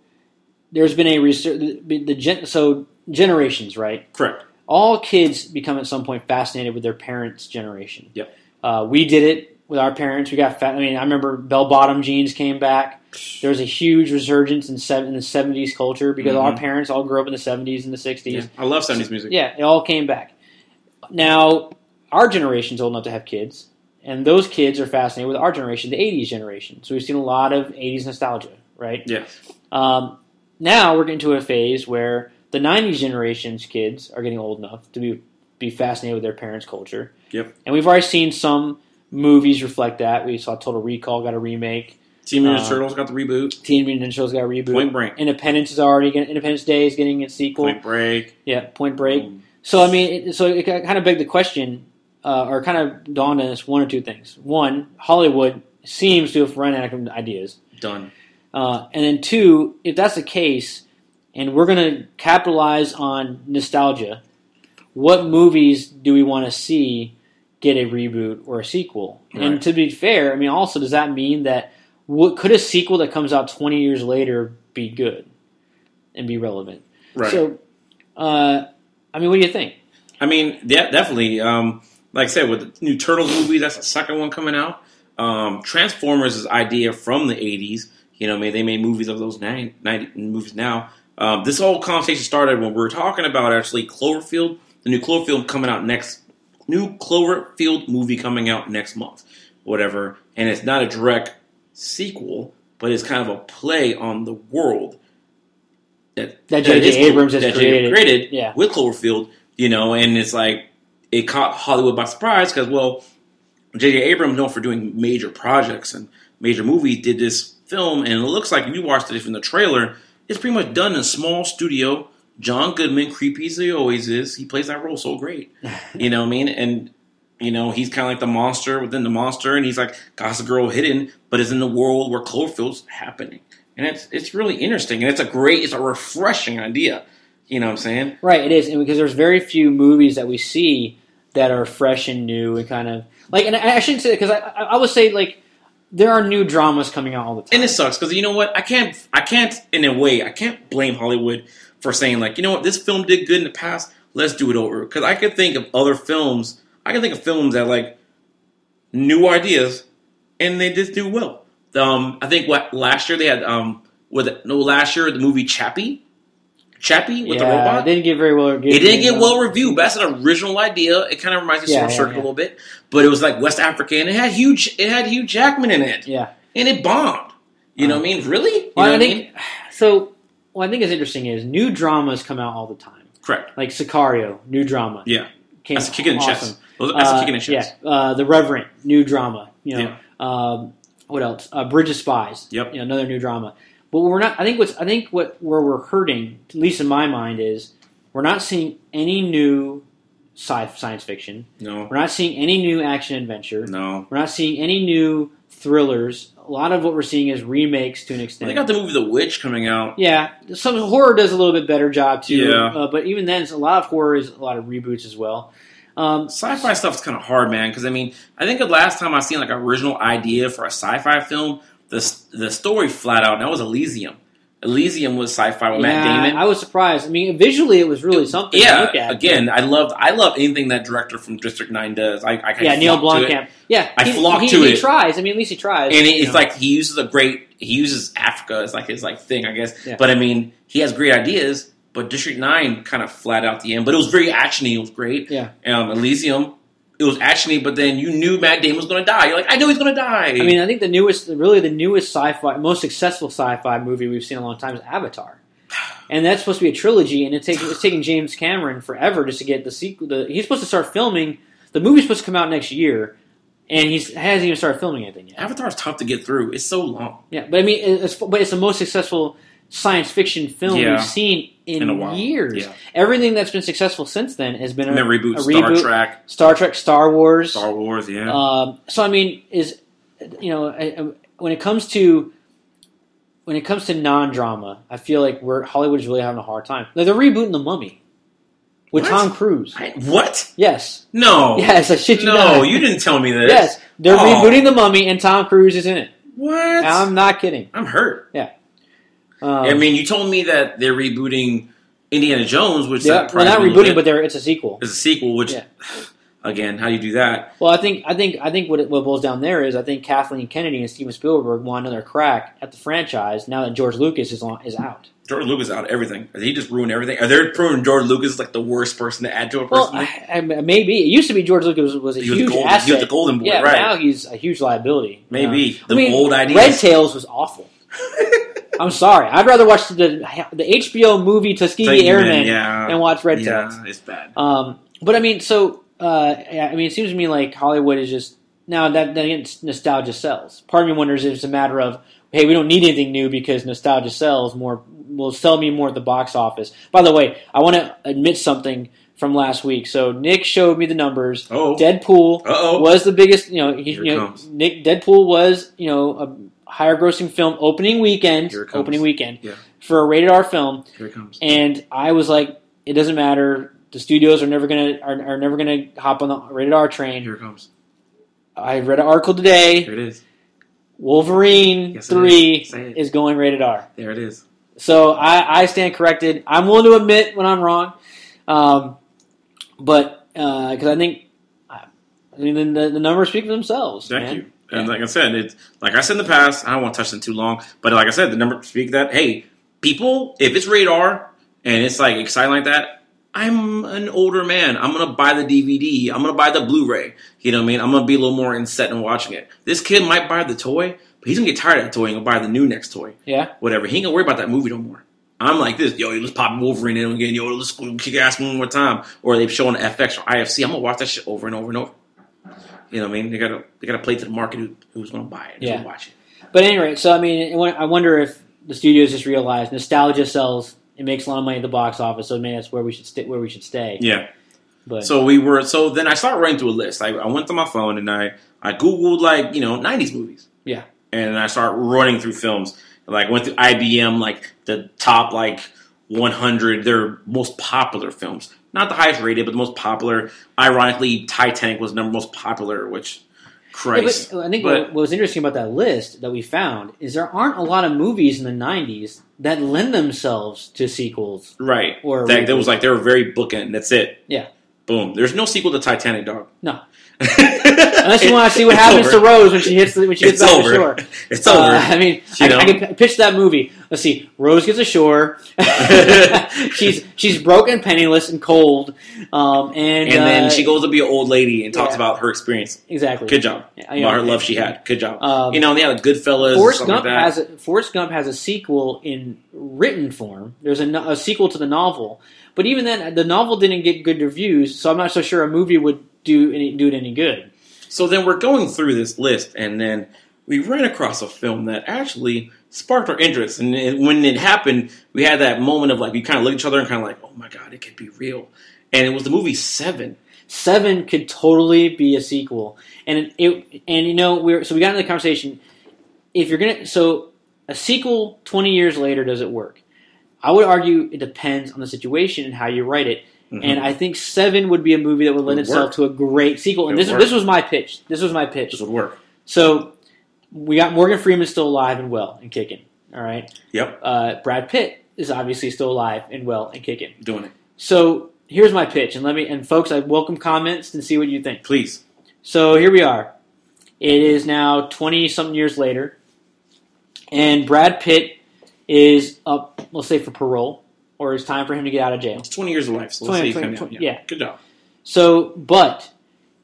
there's been a research the, the gen, so generations right. Correct. All kids become at some point fascinated with their parents' generation. Yep. Uh, we did it with our parents. We got fat. I mean, I remember bell bottom jeans came back. There was a huge resurgence in, seven, in the '70s culture because our Mhm. parents all grew up in the '70s and the '60s. Yeah, I love seventies music. Yeah, it all came back. Now, our generation's old enough to have kids, and those kids are fascinated with our generation, the 80s generation. So we've seen a lot of 80s nostalgia, right? Yeah. Um, now we're getting to a phase where the 90s generation's kids are getting old enough to be, be fascinated with their parents' culture. Yep. And we've already seen some movies reflect that. We saw Total Recall got a remake. Team Mutant Uh, Turtles got the reboot. Teen Mutant Ninja Turtles got a reboot. Point Break. Independence is already getting, Independence Day is getting its sequel. Point Break. Yeah, Point Break. Um, So I mean, it, so it kind of begged the question, uh, or kind of dawned on us one or two things. One, Hollywood seems to have run out of ideas, done. uh, and then two, if that's the case, and we're going to capitalize on nostalgia, what movies do we want to see get a reboot or a sequel? And to be fair, I mean, also does that mean that what could a sequel that comes out twenty years later be good and be relevant? Right. So, uh, I mean, what do you think? I mean, yeah, definitely. Um, like I said, with the new Turtles movie, that's the second one coming out. Um, Transformers is idea from the '80s. You know, they made movies of those 90, 90 movies now. Um, this whole conversation started when we were talking about actually Cloverfield, the new Cloverfield coming out next, new Cloverfield movie coming out next month, whatever. And it's not a direct sequel, but it's kind of a play on the world that That J.J. Abrams has created. created Yeah. with Cloverfield, you know, and it's like it caught Hollywood by surprise because, well, J.J. Abrams, known for doing major projects and major movies, did this film, and it looks like if you watched it from the trailer, it's pretty much done in a small studio. John Goodman, creepy as he always is, he plays that role so great. You know what I mean? And you know, he's kind of like the monster within the monster, and he's like Gossip Girl hidden, but is in the world where Cloverfield's happening, and it's it's really interesting, and it's a great, it's a refreshing idea. You know what I'm saying? Right, it is, and because there's very few movies that we see that are fresh and new and kind of like. And I, I shouldn't say because I, I, I would say like there are new dramas coming out all the time. And it sucks because you know what? I can't, I can't, in a way, I can't blame Hollywood for saying like, you know what, this film did good in the past. Let's do it over. Because I could think of other films. I can think of films that like new ideas, and they just do well. Um, I think what last year they had um, with no last year the movie Chappie, Chappie with yeah, the robot. it didn't get very well. Reviewed, It didn't get well reviewed, but that's an original idea. It kind of reminds me of Yeah, Sword yeah, a little bit, but it was like West African. It had huge. It had Hugh Jackman in it Yeah, and it bombed. You know what I mean? Really? You well, know I what think mean? so. What I think is interesting is new dramas come out all the time. Correct. Like Sicario, new drama. Yeah. Came That's a kick in the awesome. chest. That's a Uh, kick in the chest. Yeah, uh, The Revenant, new drama. You know, Yeah. um, what else? Uh, Bridge of Spies. Yep. You know, another new drama. But we're not. I think what's. I think what where we're hurting, at least in my mind, is we're not seeing any new sci science fiction. No. We're not seeing any new action adventure. No. We're not seeing any new thrillers. A lot of what we're seeing is remakes to an Well, extent. they got the movie The Witch coming out. Yeah, some horror does a little bit better job too. Yeah. Uh, but even then, a lot of horror is a lot of reboots as well. Um, Sci-fi stuff is kind of hard, man. Because I mean, I think the last time I seen like an original idea for a sci-fi film, the the story flat out, that was Elysium. Elysium was sci-fi with Matt Damon. I was surprised. I mean, visually, it was really something to yeah, look at. again, I loved I love anything that director from District Nine does. I, I yeah, Neil it. Blomkamp. Yeah, I he, flock he, to he it. tries. I mean, at least he tries. and you it's know. like he uses a great he uses Africa as like his like thing, I guess. Yeah. But I mean, he has great ideas. But District Nine kind of flat out the end, but it was very actiony. It was great. Yeah. Um, Elysium, it was actiony, but then you knew Matt Damon was going to die. You're like, I know he's going to die. I mean, I think the newest, really the newest sci-fi, most successful sci-fi movie we've seen in a long time is Avatar, and that's supposed to be a trilogy, and it's taking it's taking James Cameron forever just to get the sequel. The, he's supposed to start filming. The movie's supposed to come out next year, and he hasn't even started filming anything yet. Avatar's tough to get through. It's so long. Yeah, but I mean, it's, but it's the most successful science fiction film Yeah. we've seen in, In years. Yeah. Everything that's been successful since then has been a, And reboot a Star reboot. Trek, Star Trek, Star Wars. Star Wars. Yeah. Um, so I mean, is you know, I, I- when it comes to when it comes to non-drama, I feel like we're Hollywood is really having a hard time. Like, they're rebooting The Mummy with What? Tom Cruise. I, what? Yes, No. yes, I shit you no, not. you didn't tell me this. Yes, they're Oh. rebooting The Mummy, and Tom Cruise is in it. What? I'm not kidding. I'm hurt. Um, I mean, you told me that they're rebooting Indiana Jones, which that well, not rebooting, but they're, it's a sequel. It's a sequel. Which, Yeah. again, how do you do that? Well, I think I think I think what it, what boils down there is I think Kathleen Kennedy and Steven Spielberg want another crack at the franchise now that George Lucas is on is out. George Lucas out of everything. Did he just ruin everything? Are they proving George Lucas is like the worst person to add to a Well, person? I, I, maybe it used to be George Lucas was, was a he was huge golden. asset. He was the golden boy, yeah, right? now he's a huge liability. Maybe Uh, the I mean, old ideas. Red Tails was awful. I'm sorry. I'd rather watch the the HBO movie Tuskegee Thank you, man. Airmen Yeah, and watch Red yeah, Tails. it's bad. Um, but I mean, so uh, yeah, I mean, it seems to me like Hollywood is just now that then again, nostalgia sells. Part of me wonders if it's a matter of hey, we don't need anything new because nostalgia sells more. Will sell me more at the box office. By the way, I want to admit something from last week. So Nick showed me the numbers. Oh, Deadpool uh oh. was the biggest. You know, he, you know. Nick Deadpool was you know a higher grossing film opening weekend. Here it comes. Opening weekend Yeah. for a rated R film. Here it comes. And I was like, it doesn't matter. The studios are never gonna are, are never gonna hop on the rated R train. Here it comes. I read an article today. Here it is. Wolverine Yes, three is. Is going rated R. There it is. So I, I stand corrected. I'm willing to admit when I'm wrong, um, but because I think I mean the, the numbers speak for themselves. Thank man. you. And like I said, it's like I said in the past. I don't want to touch them too long, but like I said, the number speak that. Hey, people, if it's radar and it's like exciting like that, I'm an older man. I'm gonna buy the DVD. I'm gonna buy the Blu-ray. You know what I mean? I'm gonna be a little more in set in watching it. This kid might buy the toy, but he's gonna get tired of that toy and gonna buy the new next toy. Yeah. Whatever. He ain't gonna worry about that movie no more. I'm like this, yo, let's pop Wolverine in again, yo, let's kick ass one more time. Or they've shown FX or IFC. I'm gonna watch that shit over and over and over. You know what I mean? They gotta they gotta play to the market who, who's gonna buy it, Yeah. watch it. But anyway, so I mean, I wonder if the studios just realized nostalgia sells. It makes a lot of money at the box office, so maybe that's where we should stay. Where we should stay. Yeah. But So we were so then I started running through a list. I, I went to my phone and I I googled like you know '90s movies. Yeah. And I started running through films. Like went through IMDb like the top like 100 their most popular films. Not the highest rated, but the most popular. Ironically, Titanic was number most popular, which Yeah, Christ. but I think But- what, what was interesting about that list that we found is there aren't a lot of movies in the '90s that lend themselves to sequels. right. Or that, that was like they were very bookend. That's it. Yeah. Boom. There's no sequel to Titanic, dog. No. Unless you want to see what happens to Rose when she hits the, when she gets It's back over. to shore. It's Uh, over. I mean, I? I can pitch that movie. Let's see. Rose gets ashore. she's she's broken, penniless, and cold. Um, and and then uh, she goes to be an old lady and talks yeah. about her experience. exactly. Good job. Yeah, you about know, her love she had. Good job. Um, you know, yeah, the Goodfellas. Forrest Gump like has a, Forrest Gump has a sequel in written form. There's a, a sequel to the novel, but even then, the novel didn't get good reviews. So I'm not so sure a movie would do any, do it any good. So then we're going through this list, and then we ran across a film that actually sparked our interest. And it- when it happened, we had that moment of like we kind of looked at each other and kind of like, oh my god, it could be real. And it was the movie Seven. Seven could totally be a sequel, and it, it and you know we're so we got into the conversation. If you're gonna so a sequel twenty years later, does it work? I would argue it depends on the situation and how you write it. Mhm. And I think Seven would be a movie that would lend Would itself work. to a great sequel. And It this this was my pitch. This was my pitch. this would work. So we got Morgan Freeman still alive and well and kicking. All right. Yep, Uh, Brad Pitt is obviously still alive and well and kicking. doing it. So here's my pitch, and let me and folks, I welcome comments and see what you think. Please. So here we are. It is now twenty something years later, and Brad Pitt is up. Let's say for parole, or it's time for him to get out of jail. It's 20 years of life, so 20, let's say he's 20, coming out. 20, yeah. Good job. So, but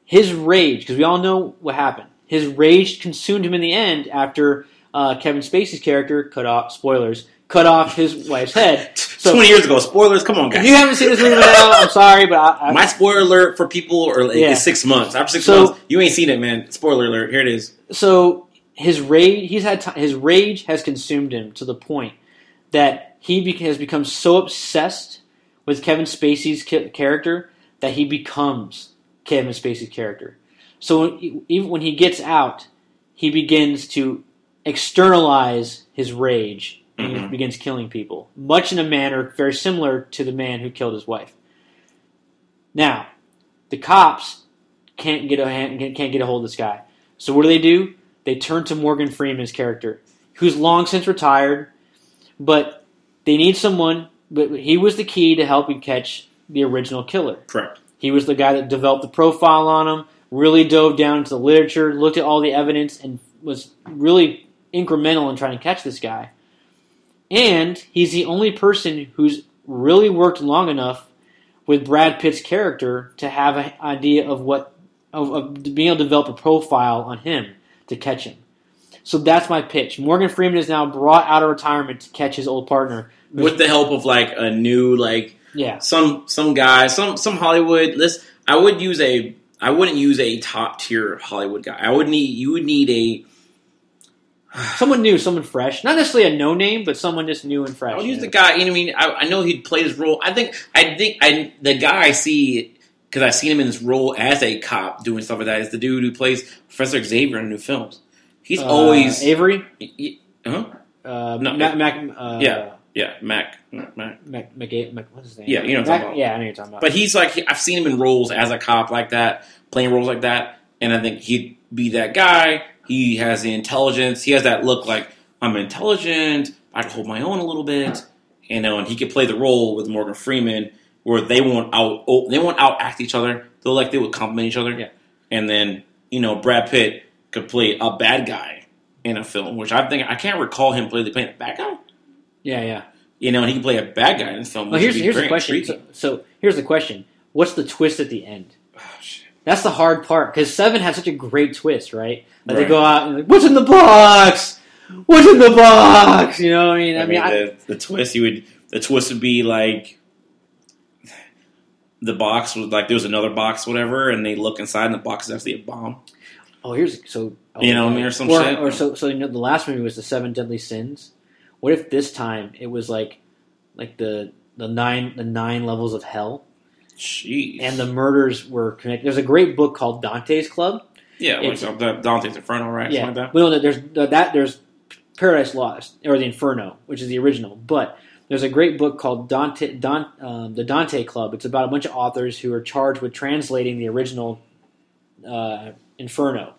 his rage, because we all know what happened. His rage consumed him in the end after uh, Kevin Spacey's character cut off. Spoilers. Cut off his wife's head. So 20 years ago. Spoilers. Come on, guys. if you haven't seen this movie now, I'm sorry, but I, I, My spoiler alert for people are like, Yeah. is six months. After six So- months, you ain't seen it, man. Spoiler alert. Here it is. so his rage he's had ti his rage has consumed him to the point that he has become so obsessed with Kevin Spacey's character that he becomes Kevin Spacey's character. So even when he gets out, he begins to externalize his rage and he Mhm. begins killing people, much in a manner very similar to the man who killed his wife. Now, the cops can't get a hand, can't get a hold of this guy. So what do they do? They turn to Morgan Freeman's character, who's long since retired, but they need someone. But he was the key to helping catch the original killer. Correct. He was the guy that developed the profile on him, really dove down into the literature, looked at all the evidence, and was really incremental in trying to catch this guy. And he's the only person who's really worked long enough with Brad Pitt's character to have an idea of what of, of being able to develop a profile on him to catch him. So that's my pitch. Morgan Freeman is now brought out of retirement to catch his old partner. With the help of like a new like Yeah, some some guy, some some Hollywood. List. I would use a. I wouldn't use a top tier Hollywood guy. I would need. You would need a. someone new, someone fresh. Not necessarily a no name, but someone just new and fresh. I would you use the guy. You know, what I mean, I, I know he'd play his role. I think. I think. I the guy I see because I've seen him in his role as a cop doing stuff like that. Is the dude who plays Professor Xavier in new films. He's Uh, always. Avery. huh? Uh, No, Mac, Mac, uh, Yeah. Yeah, Mac. Mac. Mac, Mac, Mac, what's his name? Yeah, you know what I'm Mac- about. Yeah, I know you're talking about. But he's like, I've seen him in roles as a cop like that, playing roles like that, and I think he'd be that guy. He has the intelligence. He has that look like I'm intelligent. I can hold my own a little bit, you know, and he could play the role with Morgan Freeman, where they won't out oh, they won't out act each other. They'll like they would compliment each other. Yeah. And then you know Brad Pitt could play a bad guy in a film, which I think I can't recall him playing playing a bad guy. yeah, yeah. You know, and he can play a bad guy in this film. Well, here's here's the question. So, so here's the question: What's the twist at the end? Oh. That's the hard part because Seven had such a great twist, right? Like they go out and like, what's in the box? What's in the box? You know, what I mean, I, I mean, mean, I, the, the twist you would the twist would be like the box was like there was another box, whatever, and they look inside, and the box is actually a bomb. Oh, here's so oh, You know I mean, or some or, shit. or so so you know the last movie was the Seven Deadly Sins. What if this time it was like like the the nine the nine levels of hell? Jeez. and the murders were connected. There's a great book called Dante's Club. yeah, it's- the Dante's Inferno, right? yeah, Something like well, there's that there's Paradise Lost or the Inferno, which is the original. But there's a great book called Dante, Don, um, the Dante Club. It's about a bunch of authors who are charged with translating the original uh, Inferno,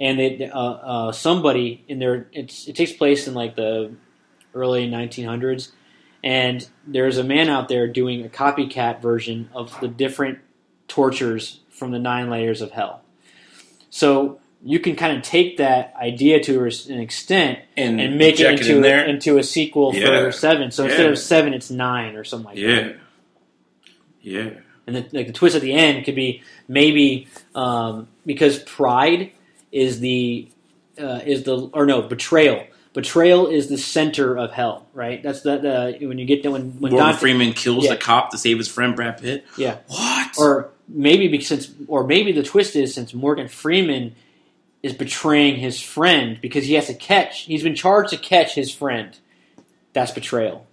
and it, uh, uh, somebody in there. It's it takes place in like the early 1900s, and there's a man out there doing a copycat version of the different tortures from the nine layers of hell. So you can kind of take that idea to an extent. And, and make it into in there. into a sequel Yeah. for seven. So instead of seven, it's nine or something like that. yeah, yeah. And the, like the twist at the end could be maybe um, because pride is the uh, is the or no betrayal. Betrayal is the center of hell, right? That's the, the when you get to when when Morgan Dante, Freeman kills Yeah. the cop to save his friend Brad Pitt. Yeah. What? or maybe because since or maybe the twist is since Morgan Freeman is betraying his friend because he has to catch he's been charged to catch his friend that's betrayal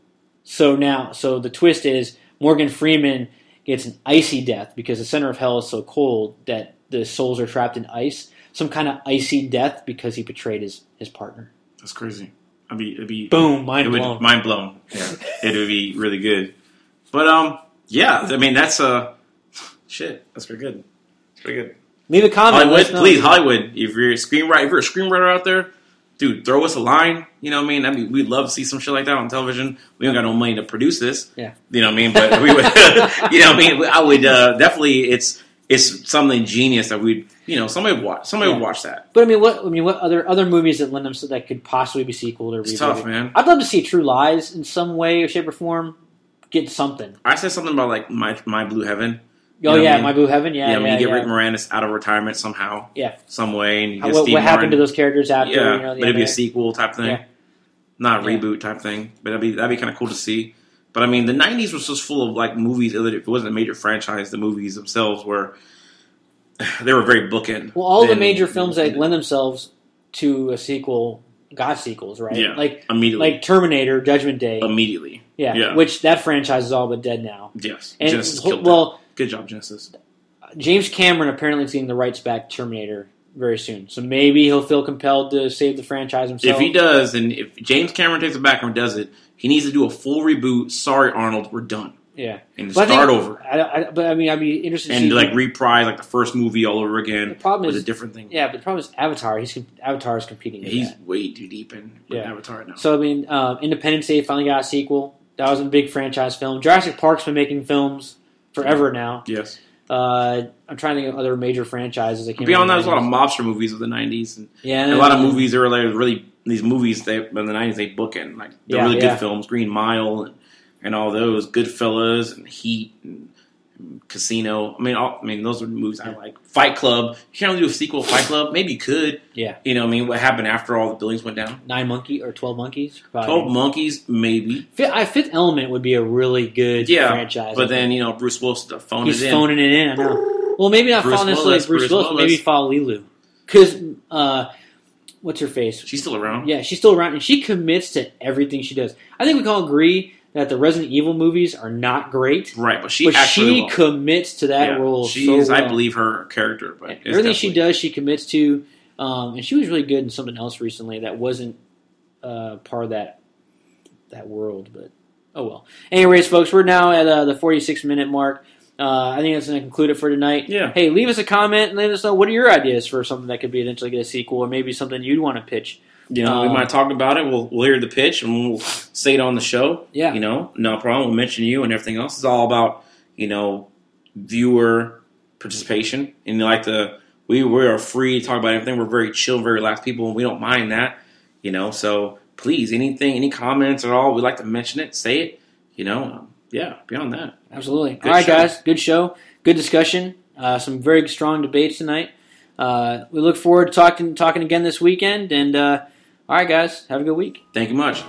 so now so the twist is Morgan Freeman gets an icy death because the center of hell is so cold that the souls are trapped in ice some kind of icy death because he betrayed his his partner That's crazy. I'd be, it'd be boom mind it would blown mind blown. Yeah, it would be really good. But um, yeah, I mean that's uh, shit. That's pretty good. It's pretty good. leave a comment Hollywood, please, Hollywood. If you're a screenwriter, if you're a screenwriter out there, dude, throw us a line. You know what I mean? I mean, we'd love to see some shit like that on television. We don't got no money to produce this. Yeah. you know what I mean. But we would, you know, what I mean, I would uh, definitely. It's it's something genius that we'd, you know, somebody would watch. Somebody Yeah. would watch that. But I mean, what I mean, what other other movies that lend themselves that could possibly be sequel or It's tough, man. I'd love to see True Lies in some way, or shape, or form get something. I said something about like my my blue heaven. Oh yeah, I mean? My Blue Heaven. Yeah, Yeah, yeah. when you get yeah. Rick Moranis out of retirement somehow, Yeah. some way, and you How- get what what happened to those characters after? yeah, you know, the but it'd be a end of it? sequel type thing, not a reboot type thing. But that'd be that'd be kind of cool to see. But I mean, the '90s was just full of like movies. If it wasn't a major franchise, the movies themselves were they were very bookend. Well, all the major films that lend themselves to a sequel got sequels, right? Yeah. Like immediately, like Terminator, Judgment Day. immediately, yeah, yeah. Which that franchise is all but dead now. yes. And Genisys well, that. Good job, Genisys. James Cameron apparently is getting the rights back to Terminator very soon. So maybe he'll feel compelled to save the franchise himself. If he does, and if James Cameron takes it back and does it, he needs to do a full reboot. Sorry, Arnold, we're done, yeah. and But I start think- over, I, I, but I mean, I'd be interested to and like reprise like the first movie all over again. the problem with is, a different thing. yeah, but the problem is Avatar. He's Avatar is competing. with He's that. way too deep in Yeah. Avatar now. So I mean, um, Independence Day finally got a sequel. That was a big franchise film. Jurassic Park's been making films forever now. yes. Uh, I'm trying to think of other major franchises. I can't Beyond that, there's a lot of mobster movies of the '90s, and yeah, a lot of movies like really these movies they in the '90s they bookend like the Yeah, really yeah. good films, Green Mile and, and all those, Goodfellas and Heat and, and Casino. I mean, all, I mean those are movies I like. Fight Club. You can't really do a sequel Fight Club. Maybe you could. Yeah. You know, what I mean, what happened after all the buildings went down? Nine Monkey or Twelve Monkeys. Probably. Twelve Monkeys, maybe. Fifth, I, Fifth Element would be a really good Yeah, franchise. But then you know, Bruce Willis phoned he's it in. phoning it in. Well, maybe not Bruce follow necessarily Willis, Bruce, Bruce Willis, Willis. maybe follow Leeloo. Because uh, what's her face? She's still around. Yeah, she's still around, and she commits to everything she does. I think we can all agree that the Resident Evil movies are not great, Right, but she but she will. commits to that Yeah, role She so is, I believe, her character. But everything she does, she commits to. Um, and she was really good in something else recently that wasn't uh, part of that that world. But oh well. Anyways, folks, we're now at uh, the 46 minute mark. Uh, I think that's going to conclude it for tonight. Yeah. Hey, leave us a comment and let us know what are your ideas for something that could be eventually get a sequel, or maybe something you'd want to pitch. You know, we Um, might talk about it. We'll, we'll hear the pitch and we'll say it on the show. Yeah. You know, no problem. We'll mention you and everything else. It's all about, you know, viewer participation. And like the, we, we are free to talk about everything. We're very chill, very relaxed people, and we don't mind that, you know. So please, anything, any comments at all, we'd like to mention it, say it, you know. Um, yeah, beyond that. Absolutely. Good All right, show. guys. Good show. Good discussion. Uh, some very strong debates tonight. Uh, we look forward to talking talking again this weekend. And uh, all right, guys, have a good week. Thank you much.